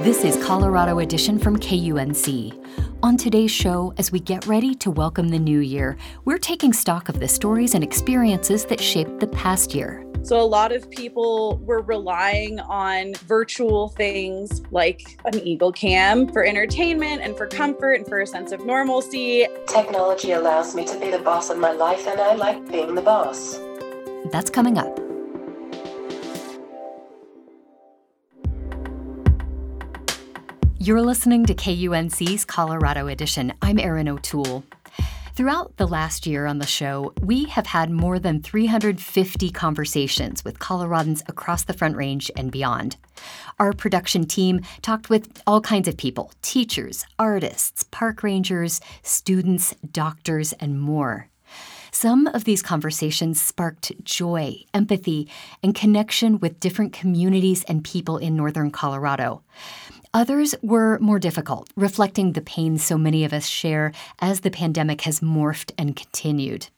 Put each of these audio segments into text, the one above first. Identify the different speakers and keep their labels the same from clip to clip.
Speaker 1: This is Colorado Edition from KUNC. On today's show, as we get ready to welcome the new year, we're taking stock of the stories and experiences that shaped the past year.
Speaker 2: So, a lot of people were relying on virtual things like an Eagle Cam for entertainment and for comfort and for a sense of normalcy.
Speaker 3: Technology allows me to be the boss of my life, and I like being the boss.
Speaker 1: That's coming up. You're listening to KUNC's Colorado Edition. I'm Erin O'Toole. Throughout the last year on the show, we have had more than 350 conversations with Coloradans across the Front Range and beyond. Our production team talked with all kinds of people teachers, artists, park rangers, students, doctors, and more. Some of these conversations sparked joy, empathy, and connection with different communities and people in northern Colorado. Others were more difficult, reflecting the pain so many of us share as the pandemic has morphed and continued.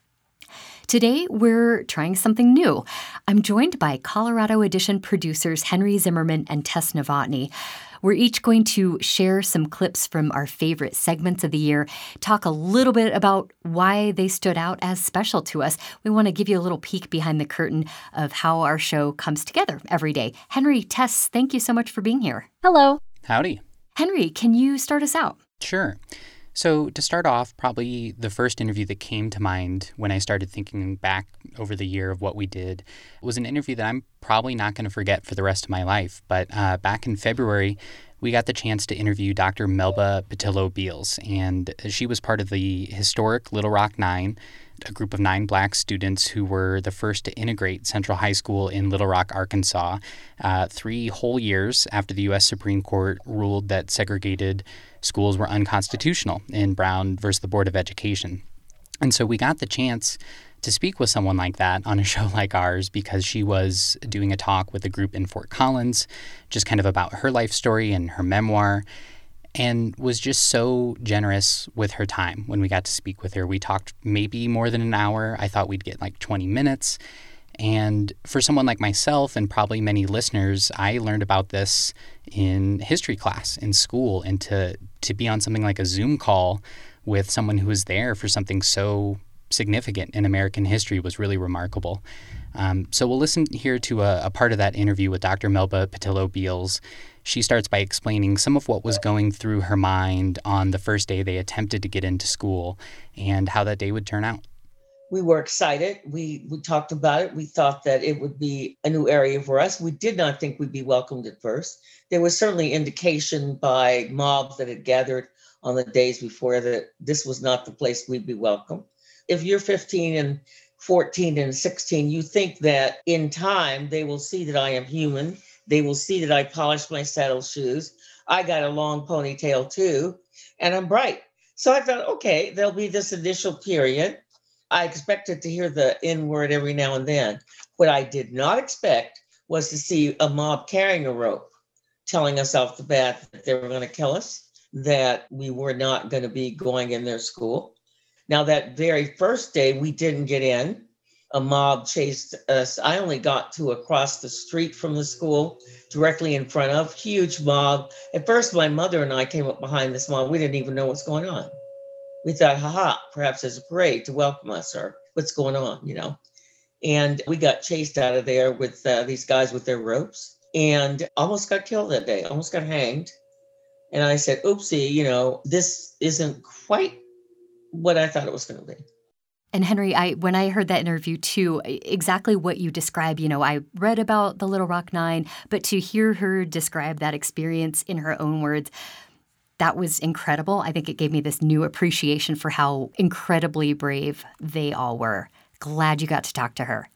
Speaker 1: Today, we're trying something new. I'm joined by Colorado Edition producers Henry Zimmerman and Tess Novotny. We're each going to share some clips from our favorite segments of the year, talk a little bit about why they stood out as special to us. We want to give you a little peek behind the curtain of how our show comes together every day. Henry, Tess, thank you so much for being here.
Speaker 4: Hello.
Speaker 5: Howdy.
Speaker 1: Henry, can you start us out?
Speaker 5: Sure. So, to start off, probably the first interview that came to mind when I started thinking back over the year of what we did was an interview that I'm probably not going to forget for the rest of my life. But uh, back in February, we got the chance to interview Dr. Melba Pattillo Beals, and she was part of the historic Little Rock Nine a group of nine black students who were the first to integrate Central High School in Little Rock, Arkansas, uh, three whole years after the U.S. Supreme Court ruled that segregated schools were unconstitutional in Brown versus the Board of Education. And so we got the chance to speak with someone like that on a show like ours because she was doing a talk with a group in Fort Collins, just kind of about her life story and her memoir and was just so generous with her time when we got to speak with her. We talked maybe more than an hour. I thought we'd get like 20 minutes. And for someone like myself and probably many listeners, I learned about this in history class in school and to to be on something like a Zoom call with someone who was there for something so significant in American history was really remarkable. Um, so we'll listen here to a, a, part of that interview with Dr. Melba Pattillo Beals she starts by explaining some of what was going through her mind on the first day they attempted to get into school and how that day would turn out.
Speaker 6: We were excited. We we talked about it. We thought that it would be a new area for us. We did not think we'd be welcomed at first. There was certainly indication by mobs that had gathered on the days before that this was not the place we'd be welcome. If you're 15 and 14 and 16, you think that in time they will see that I am human they will see that I polished my saddle shoes. I got a long ponytail too, and I'm bright. So I thought, okay, there'll be this initial period. I expected to hear the N word every now and then. What I did not expect was to see a mob carrying a rope, telling us off the bat that they were going to kill us, that we were not going to be going in their school. Now, that very first day, we didn't get in a mob chased us. I only got to across the street from the school, directly in front of huge mob. At first, my mother and I came up behind this mob. We didn't even know what's going on. We thought, haha, perhaps it's a parade to welcome us or what's going on, you know. And we got chased out of there with uh, these guys with their ropes and almost got killed that day, almost got hanged. And I said, oopsie, you know, this isn't quite what I thought it was going to be.
Speaker 1: And Henry, I when I heard that interview too, exactly what you describe, you know, I read about the Little Rock 9, but to hear her describe that experience in her own words, that was incredible. I think it gave me this new appreciation for how incredibly brave they all were. Glad you got to talk to her.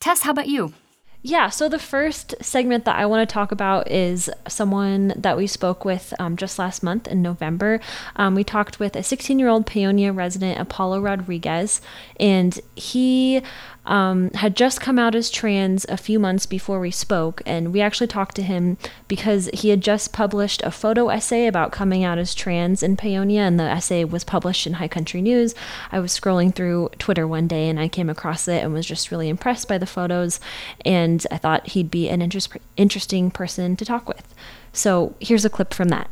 Speaker 1: Tess, how about you?
Speaker 7: Yeah, so the first segment that I want to talk about is someone that we spoke with um, just last month in November. Um, we talked with a 16 year old Paonia resident, Apollo Rodriguez, and he um, had just come out as trans a few months before we spoke, and we actually talked to him because he had just published a photo essay about coming out as trans in Paonia, and the essay was published in High Country News. I was scrolling through Twitter one day and I came across it and was just really impressed by the photos, and I thought he'd be an interest, interesting person to talk with. So here's a clip from that.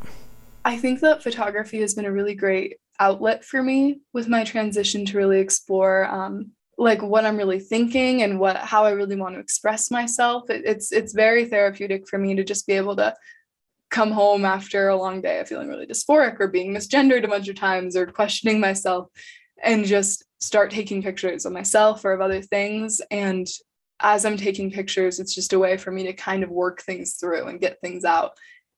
Speaker 8: I think that photography has been a really great outlet for me with my transition to really explore um, like what I'm really thinking and what how I really want to express myself. It, it's it's very therapeutic for me to just be able to come home after a long day of feeling really dysphoric or being misgendered a bunch of times or questioning myself and just start taking pictures of myself or of other things and as I'm taking pictures it's just a way for me to kind of work things through and get things out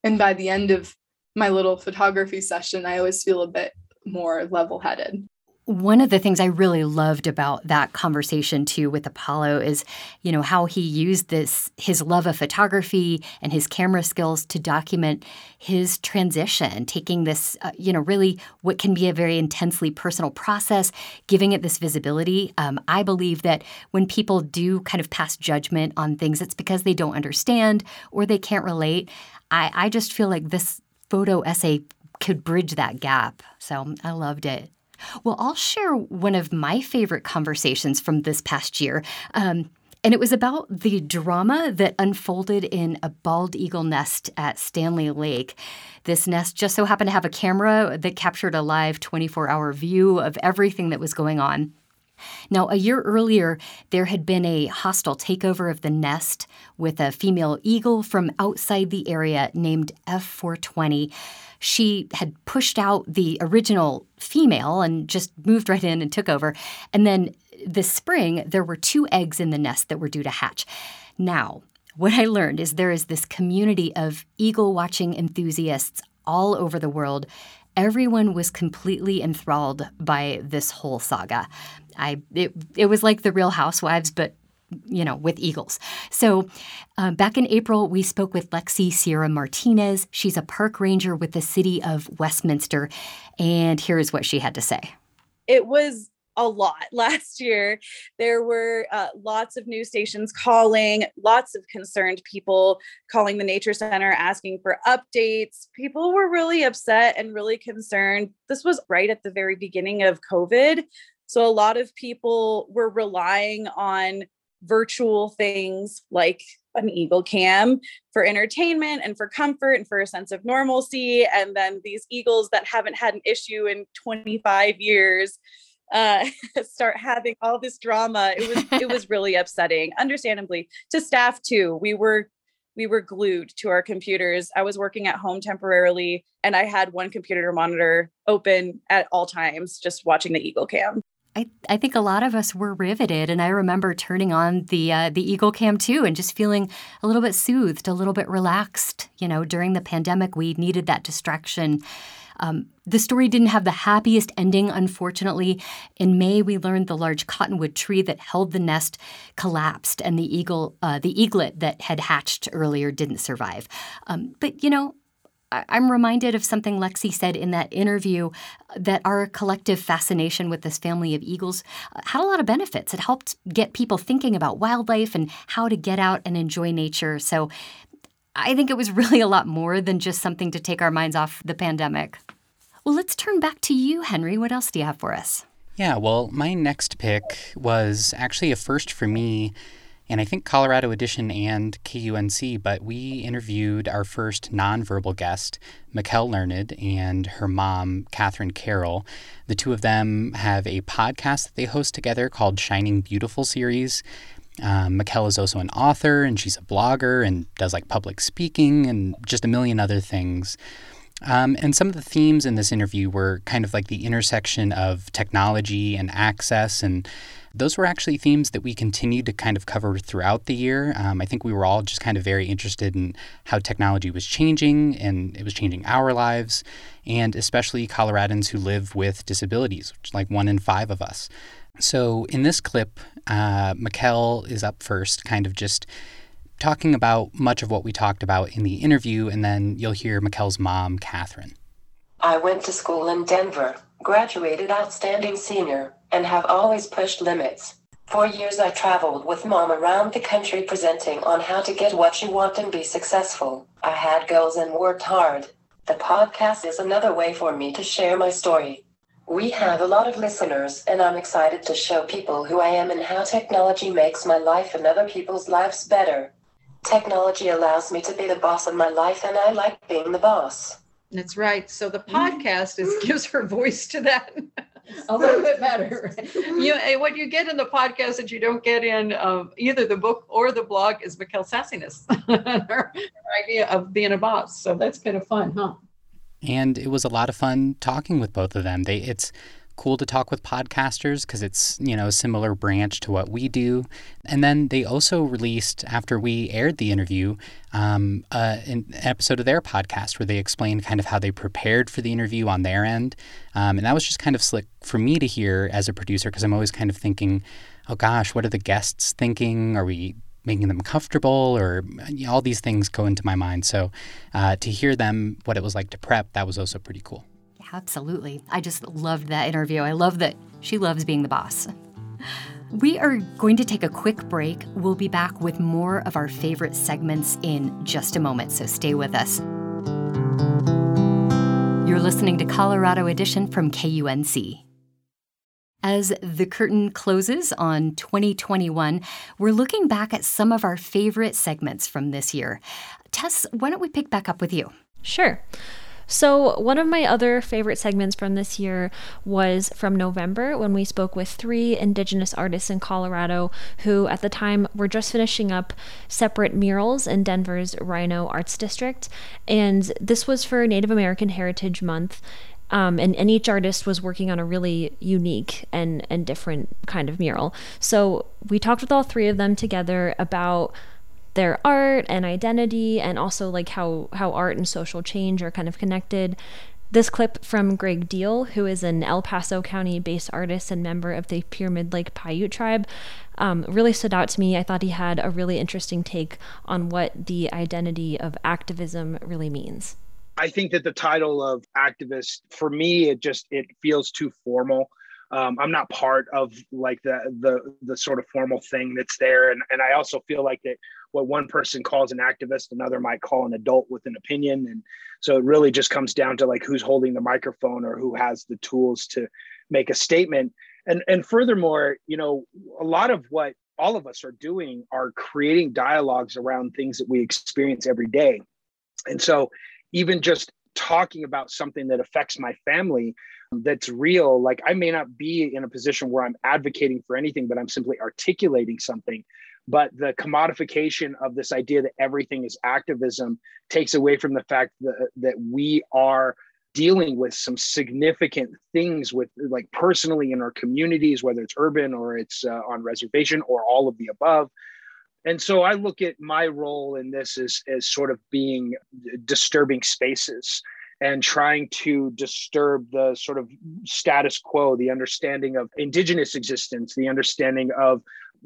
Speaker 8: and by the end of my little photography session I always feel a bit more level-headed
Speaker 1: one of the things I really loved about that conversation too with Apollo is, you know, how he used this his love of photography and his camera skills to document his transition, taking this, uh, you know, really what can be a very intensely personal process, giving it this visibility. Um, I believe that when people do kind of pass judgment on things, it's because they don't understand or they can't relate. I, I just feel like this photo essay could bridge that gap. So I loved it. Well, I'll share one of my favorite conversations from this past year. Um, and it was about the drama that unfolded in a bald eagle nest at Stanley Lake. This nest just so happened to have a camera that captured a live 24 hour view of everything that was going on. Now, a year earlier, there had been a hostile takeover of the nest with a female eagle from outside the area named F420 she had pushed out the original female and just moved right in and took over. And then this spring, there were two eggs in the nest that were due to hatch. Now, what I learned is there is this community of eagle watching enthusiasts all over the world. Everyone was completely enthralled by this whole saga. I it, it was like the Real Housewives, but you know, with eagles. So uh, back in April, we spoke with Lexi Sierra Martinez. She's a park ranger with the city of Westminster. And here's what she had to say.
Speaker 2: It was a lot last year. There were uh, lots of news stations calling, lots of concerned people calling the Nature Center asking for updates. People were really upset and really concerned. This was right at the very beginning of COVID. So a lot of people were relying on virtual things like an eagle cam for entertainment and for comfort and for a sense of normalcy and then these eagles that haven't had an issue in 25 years uh, start having all this drama. It was it was really upsetting. Understandably to staff too we were we were glued to our computers. I was working at home temporarily and i had one computer monitor open at all times just watching the eagle cam
Speaker 1: I, I think a lot of us were riveted, and I remember turning on the uh, the Eagle Cam too, and just feeling a little bit soothed, a little bit relaxed. You know, during the pandemic, we needed that distraction. Um, the story didn't have the happiest ending, unfortunately. In May, we learned the large cottonwood tree that held the nest collapsed, and the eagle, uh, the eaglet that had hatched earlier, didn't survive. Um, but you know, I'm reminded of something Lexi said in that interview that our collective fascination with this family of eagles uh, had a lot of benefits. It helped get people thinking about wildlife and how to get out and enjoy nature. So I think it was really a lot more than just something to take our minds off the pandemic. Well, let's turn back to you, Henry. What else do you have for us?
Speaker 5: Yeah, well, my next pick was actually a first for me and I think Colorado Edition and KUNC, but we interviewed our first nonverbal guest, Mikkel Learned, and her mom, Catherine Carroll. The two of them have a podcast that they host together called Shining Beautiful Series. Um, Mikkel is also an author and she's a blogger and does like public speaking and just a million other things. Um, and some of the themes in this interview were kind of like the intersection of technology and access and those were actually themes that we continued to kind of cover throughout the year. Um, I think we were all just kind of very interested in how technology was changing and it was changing our lives, and especially Coloradans who live with disabilities, which like one in five of us. So in this clip, uh, Mikkel is up first, kind of just talking about much of what we talked about in the interview, and then you'll hear Mikkel's mom, Catherine.
Speaker 3: I went to school in Denver, graduated outstanding senior, and have always pushed limits. For years, I traveled with mom around the country presenting on how to get what you want and be successful. I had goals and worked hard. The podcast is another way for me to share my story. We have a lot of listeners, and I'm excited to show people who I am and how technology makes my life and other people's lives better. Technology allows me to be the boss of my life, and I like being the boss.
Speaker 9: That's right. So the mm-hmm. podcast is gives her voice to that a little bit better. You what you get in the podcast that you don't get in um, either the book or the blog is Mikkel sassiness, her, her idea of being a boss. So that's kind of fun, huh?
Speaker 5: And it was a lot of fun talking with both of them. They it's cool to talk with podcasters because it's, you know, a similar branch to what we do. And then they also released, after we aired the interview, um, uh, an episode of their podcast where they explained kind of how they prepared for the interview on their end. Um, and that was just kind of slick for me to hear as a producer because I'm always kind of thinking, oh gosh, what are the guests thinking? Are we making them comfortable or you know, all these things go into my mind. So uh, to hear them, what it was like to prep, that was also pretty cool.
Speaker 1: Absolutely. I just loved that interview. I love that she loves being the boss. We are going to take a quick break. We'll be back with more of our favorite segments in just a moment, so stay with us. You're listening to Colorado Edition from KUNC. As the curtain closes on 2021, we're looking back at some of our favorite segments from this year. Tess, why don't we pick back up with you?
Speaker 7: Sure. So, one of my other favorite segments from this year was from November when we spoke with three Indigenous artists in Colorado who, at the time, were just finishing up separate murals in Denver's RiNo Arts District. And this was for Native American Heritage Month. Um, and, and each artist was working on a really unique and, and different kind of mural. So we talked with all three of them together about their art and identity and also like how how art and social change are kind of connected this clip from Greg Deal, who is an El Paso County based artist and member of the Pyramid Lake Paiute tribe, um, really stood out to me. I thought he had a really interesting take on what the identity of activism really means.
Speaker 10: I think that the title of activist, for me, it just it feels too formal um, I'm not part of like the the the sort of formal thing that's there, and and I also feel like that what one person calls an activist, another might call an adult with an opinion, and so it really just comes down to like who's holding the microphone or who has the tools to make a statement, and and furthermore, you know, a lot of what all of us are doing are creating dialogues around things that we experience every day, and so even just talking about something that affects my family um, that's real like i may not be in a position where i'm advocating for anything but i'm simply articulating something but the commodification of this idea that everything is activism takes away from the fact that, that we are dealing with some significant things with like personally in our communities whether it's urban or it's uh, on reservation or all of the above. And so i look at my role in this as, as sort of being disturbing spaces and trying to disturb the sort of status quo, the understanding of indigenous existence, the understanding of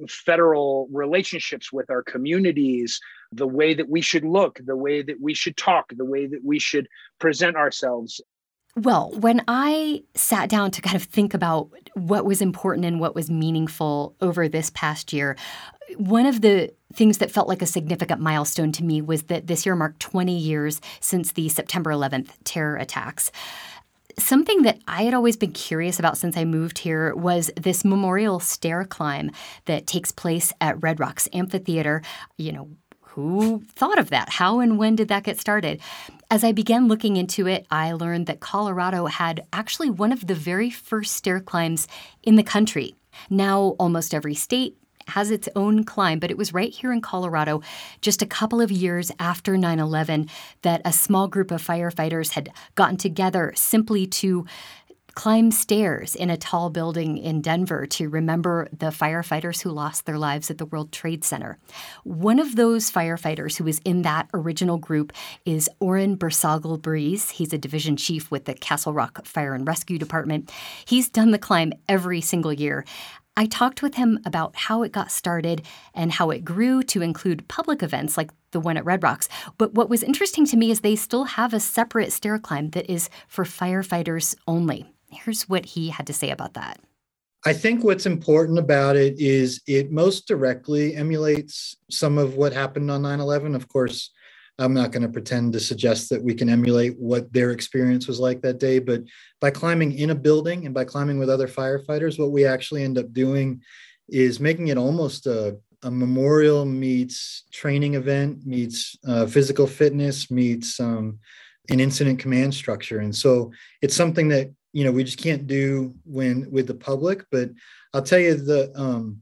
Speaker 10: federal relationships with our communities, the way that we should look, the way that we should talk, the way that we should present ourselves.
Speaker 1: Well, when I sat down to kind of think about what was important and what was meaningful over this past year, one of the things that felt like a significant milestone to me was that this year marked 20 years since the September 11th terror attacks. Something that I had always been curious about since I moved here was this memorial stair climb that takes place at Red Rocks Amphitheater. You know, who thought of that? How and when did that get started? As I began looking into it, I learned that Colorado had actually one of the very first stair climbs in the country. Now, almost every state has its own climb, but it was right here in Colorado, just a couple of years after 9 11, that a small group of firefighters had gotten together simply to climb stairs in a tall building in Denver to remember the firefighters who lost their lives at the World Trade Center. One of those firefighters who was in that original group is Oren Bersagel-Briese. He's a division chief with the Castle Rock Fire and Rescue Department. He's done the climb every single year. I talked with him about how it got started and how it grew to include public events like the one at Red Rocks. But what was interesting to me is they still have a separate stair climb that is for firefighters only. Here's what he had to say about that.
Speaker 11: I think what's important about it is it most directly emulates some of what happened on 9 11. Of course, I'm not going to pretend to suggest that we can emulate what their experience was like that day, but by climbing in a building and by climbing with other firefighters, what we actually end up doing is making it almost a, a memorial meets training event, meets uh, physical fitness, meets um, an incident command structure. And so it's something that you know we just can't do when with the public but i'll tell you the um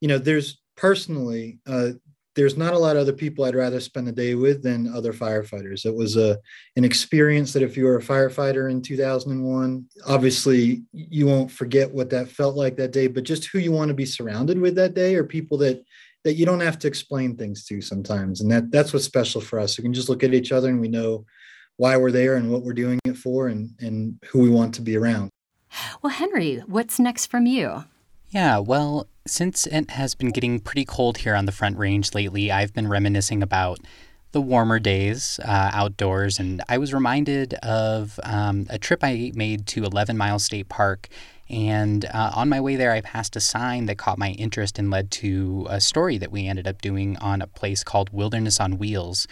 Speaker 11: you know there's personally uh there's not a lot of other people i'd rather spend the day with than other firefighters it was a an experience that if you were a firefighter in 2001 obviously you won't forget what that felt like that day but just who you want to be surrounded with that day are people that that you don't have to explain things to sometimes and that that's what's special for us we can just look at each other and we know why we're there and what we're doing it for and, and who we want to be around.
Speaker 1: Well, Henry, what's next from you?
Speaker 5: Yeah, well, since it has been getting pretty cold here on the Front Range lately, I've been reminiscing about the warmer days uh, outdoors, and I was reminded of um, a trip I made to 11 Mile State Park. And uh, on my way there, I passed a sign that caught my interest and led to a story that we ended up doing on a place called Wilderness on Wheels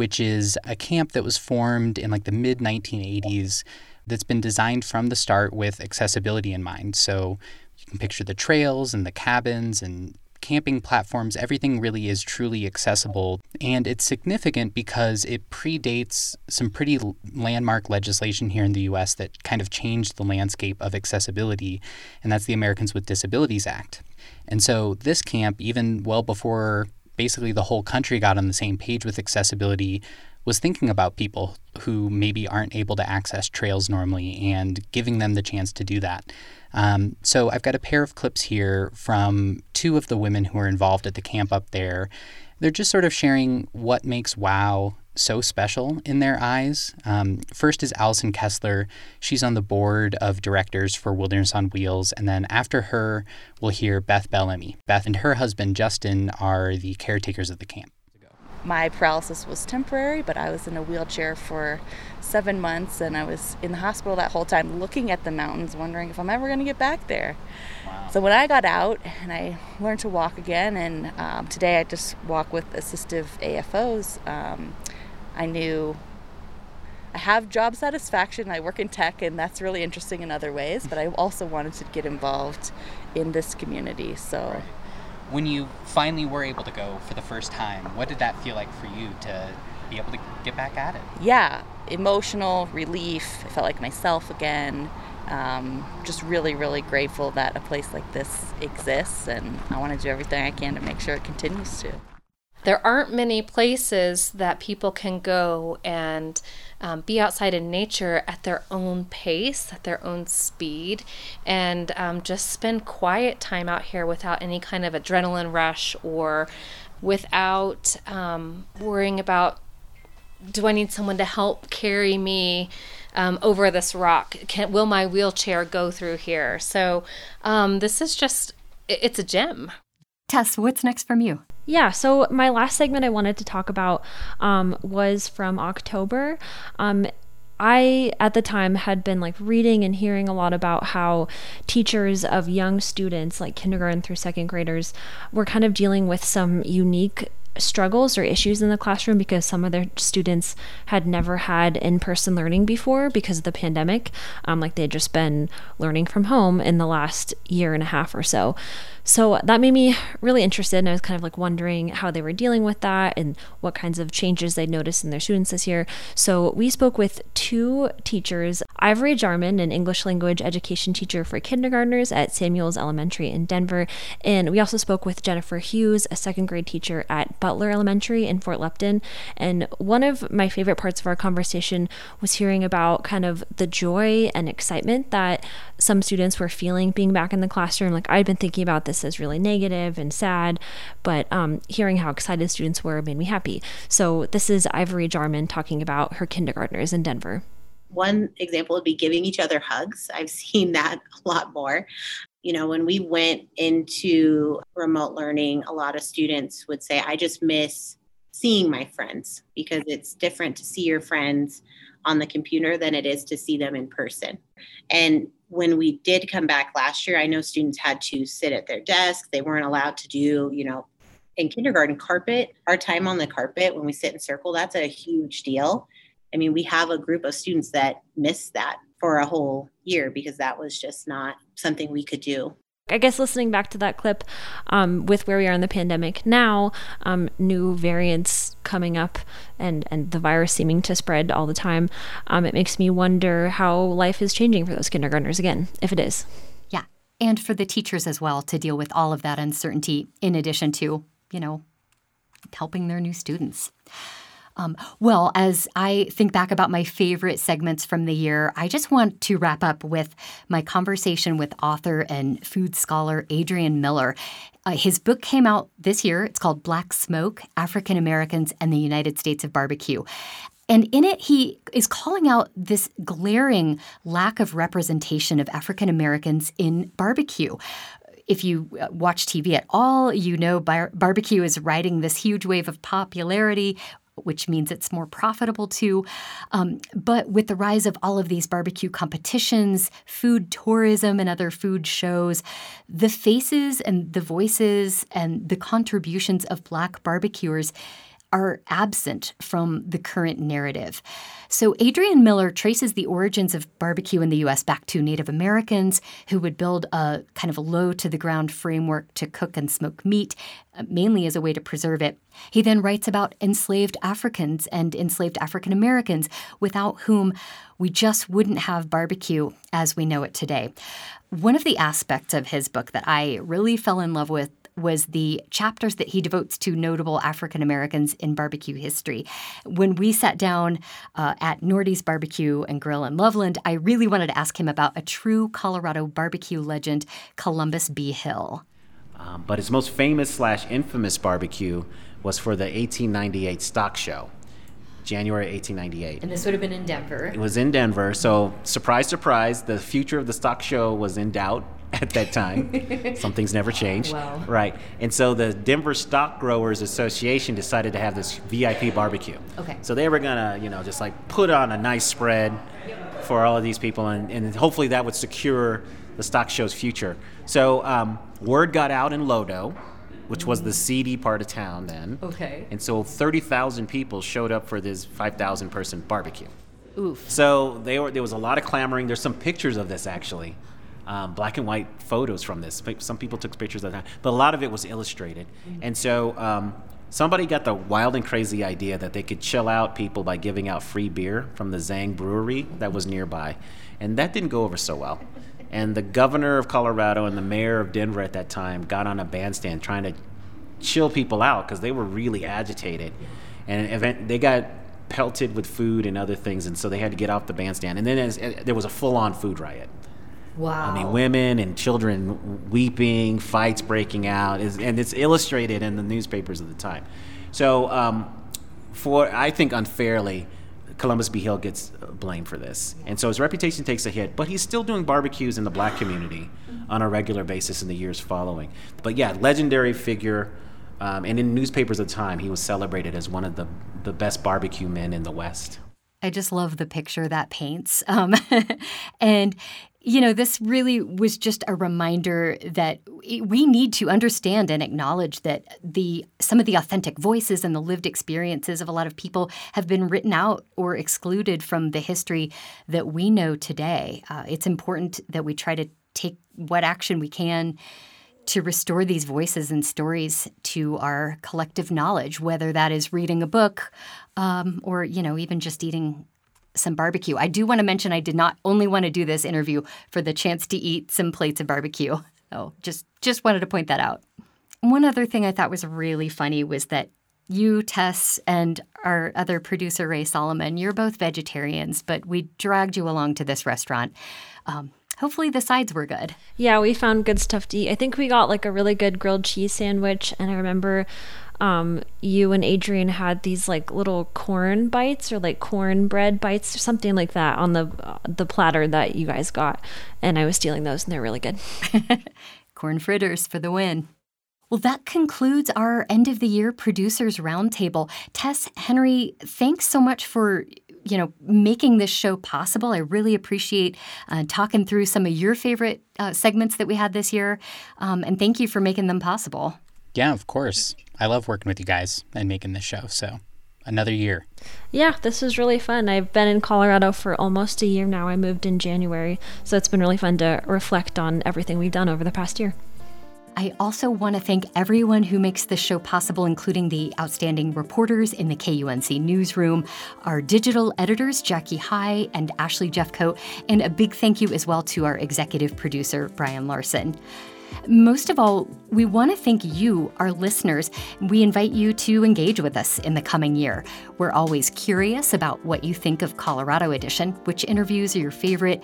Speaker 5: which is a camp that was formed in like the mid 1980s that's been designed from the start with accessibility in mind. So you can picture the trails and the cabins and camping platforms, everything really is truly accessible. And it's significant because it predates some pretty landmark legislation here in the US that kind of changed the landscape of accessibility, and that's the Americans with Disabilities Act. And so this camp, even well before basically the whole country got on the same page with accessibility was thinking about people who maybe aren't able to access trails normally and giving them the chance to do that. Um, so I've got a pair of clips here from two of the women who are involved at the camp up there. They're just sort of sharing what makes WOW so special in their eyes. Um, first is Allison Kessler. She's on the board of directors for Wilderness on Wheels. And then after her, we'll hear Beth Bellamy. Beth and her husband, Justin, are the caretakers of the camp.
Speaker 12: My paralysis was temporary, but I was in a wheelchair for seven months and I was in the hospital that whole time looking at the mountains, wondering if I'm ever going to get back there. Wow. So when I got out and I learned to walk again, and um, today I just walk with assistive AFOs. Um, I knew I have job satisfaction. I work in tech, and that's really interesting in other ways. But I also wanted to get involved in this community. So, right.
Speaker 5: When you finally were able to go for the first time, what did that feel like for you to be able to get back at it?
Speaker 12: Yeah, emotional relief. I felt like myself again. Um, just really, really grateful that a place like this exists, and I want to do everything I can to make sure it continues to
Speaker 13: there aren't many places that people can go and um, be outside in nature at their own pace, at their own speed, and um, just spend quiet time out here without any kind of adrenaline rush or without um, worrying about do I need someone to help carry me um, over this rock? Can, will my wheelchair go through here? So um, this is just, it's a gem.
Speaker 1: Tess, what's next from you?
Speaker 7: Yeah, so my last segment I wanted to talk about um, was from October. Um, I, at the time, had been like reading and hearing a lot about how teachers of young students, like kindergarten through second graders, were kind of dealing with some unique struggles or issues in the classroom because some of their students had never had in-person learning before because of the pandemic um, like they'd just been learning from home in the last year and a half or so so that made me really interested and i was kind of like wondering how they were dealing with that and what kinds of changes they'd noticed in their students this year so we spoke with two teachers ivory jarman an english language education teacher for kindergartners at samuels elementary in denver and we also spoke with jennifer hughes a second grade teacher at Butler Elementary in Fort Lupton. And one of my favorite parts of our conversation was hearing about kind of the joy and excitement that some students were feeling being back in the classroom. Like I'd been thinking about this as really negative and sad, but um, hearing how excited students were made me happy. So this is Ivory Jarman talking about her kindergartners in Denver.
Speaker 14: one example would be giving each other hugs. I've seen that a lot more. You know, when we went into remote learning, a lot of students would say, I just miss seeing my friends because it's different to see your friends on the computer than it is to see them in person. And when we did come back last year, I know students had to sit at their desk. They weren't allowed to do, you know, in kindergarten carpet, our time on the carpet when we sit in circle, that's a huge deal. I mean, we have a group of students that missed that for a whole year because that was just not something we could do.
Speaker 7: I guess listening back to that clip um, with where we are in the pandemic now, um, new variants coming up and, and the virus seeming to spread all the time, um, it makes me wonder how life is changing for those kindergartners again, if it is.
Speaker 1: Yeah. And for the teachers as well to deal with all of that uncertainty, in addition to, you know, helping their new students. Um, well, as I think back about my favorite segments from the year, I just want to wrap up with my conversation with author and food scholar Adrian Miller. Uh, his book came out this year. It's called Black Smoke African Americans and the United States of Barbecue. And in it, he is calling out this glaring lack of representation of African Americans in barbecue if you uh, watch TV at all, you know bar- barbecue is riding this huge wave of popularity which means it's more profitable too. Um, but with the rise of all of these barbecue competitions, food tourism, and other food shows, the faces and the voices and the contributions of Black barbecuers are absent from the current narrative. So, Adrian Miller traces the origins of barbecue in the US back to Native Americans who would build a kind of a low to the ground framework to cook and smoke meat, uh, mainly as a way to preserve it. He then writes about enslaved Africans and enslaved African Americans, without whom we just wouldn't have barbecue as we know it today. One of the aspects of his book that I really fell in love with was the chapters that he devotes to notable African Americans in barbecue history. When we sat down uh, at Nordy's Barbecue and Grill in Loveland, I really wanted to ask him about a true Colorado barbecue legend, Columbus B. Hill.
Speaker 15: Um, but his most famous slash infamous barbecue was for the 1898 stock show. January 1898.
Speaker 1: And this would have been in Denver.
Speaker 15: It was in Denver. So, surprise, surprise, the future of the stock show was in doubt at that time. Some things never change.
Speaker 1: Wow.
Speaker 15: Right. And so the Denver Stock Growers Association decided to have this VIP barbecue.
Speaker 1: Okay.
Speaker 15: So they were going to, you know, just like put on a nice spread for all of these people, and, and hopefully that would secure the stock show's future. So um, word got out in Lodo, which was the seedy part of town then.
Speaker 1: Okay.
Speaker 15: And so 30,000 people showed up for this 5,000 person barbecue.
Speaker 1: Oof.
Speaker 15: So they were, there was a lot of clamoring. There's some pictures of this actually um, black and white photos from this. Some people took pictures of that, but a lot of it was illustrated. Mm-hmm. And so um, somebody got the wild and crazy idea that they could chill out people by giving out free beer from the Zang Brewery that was nearby. And that didn't go over so well. And the governor of Colorado and the mayor of Denver at that time got on a bandstand trying to chill people out because they were really agitated. And event, they got pelted with food and other things, and so they had to get off the bandstand. And then as, there was a full on food riot.
Speaker 1: Wow.
Speaker 15: I mean, women and children weeping, fights breaking out, and it's illustrated in the newspapers of the time. So, um, for I think unfairly, Columbus B. Hill gets blamed for this, and so his reputation takes a hit. But he's still doing barbecues in the black community on a regular basis in the years following. But yeah, legendary figure. Um, and in newspapers of the time, he was celebrated as one of the, the best barbecue men in the West.
Speaker 1: I just love the picture that paints. Um, and you know, this really was just a reminder that we need to understand and acknowledge that the some of the authentic voices and the lived experiences of a lot of people have been written out or excluded from the history that we know today. Uh, it's important that we try to take what action we can to restore these voices and stories to our collective knowledge, whether that is reading a book um, or you know even just eating some barbecue. I do want to mention I did not only want to do this interview for the chance to eat some plates of barbecue. Oh, just just wanted to point that out. One other thing I thought was really funny was that you, Tess, and our other producer, Ray Solomon, you're both vegetarians, but we dragged you along to this restaurant. Um, hopefully the sides were good.
Speaker 7: Yeah, we found good stuff to eat. I think we got like a really good grilled cheese sandwich, and I remember um, you and Adrian had these like little corn bites or like corn bread bites or something like that on the uh, the platter that you guys got, and I was stealing those, and they're really good.
Speaker 1: corn fritters for the win. Well, that concludes our end of the year producers roundtable. Tess, Henry, thanks so much for you know making this show possible. I really appreciate uh, talking through some of your favorite uh, segments that we had this year, um, and thank you for making them possible.
Speaker 5: Yeah, of course. I love working with you guys and making this show. So another year.
Speaker 7: Yeah, this was really fun. I've been in Colorado for almost a year now. I moved in January, so it's been really fun to reflect on everything we've done over the past year.
Speaker 1: I also want to thank everyone who makes this show possible, including the outstanding reporters in the KUNC newsroom, our digital editors, Jackie High and Ashley Jeffcoat, and a big thank you as well to our executive producer, Brian Larson. Most of all, we want to thank you, our listeners. We invite you to engage with us in the coming year. We're always curious about what you think of Colorado Edition, which interviews are your favorite,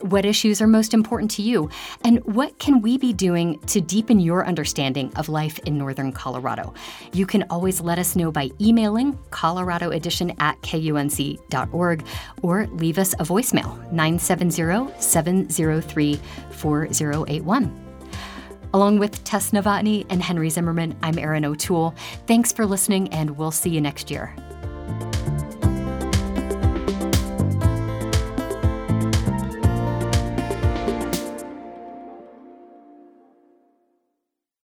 Speaker 1: what issues are most important to you? And what can we be doing to deepen your understanding of life in Northern Colorado? You can always let us know by emailing coloradoedition at kunc.org or leave us a voicemail 970 703 4081. Along with Tess Novotny and Henry Zimmerman, I'm Erin O'Toole. Thanks for listening, and we'll see you next year.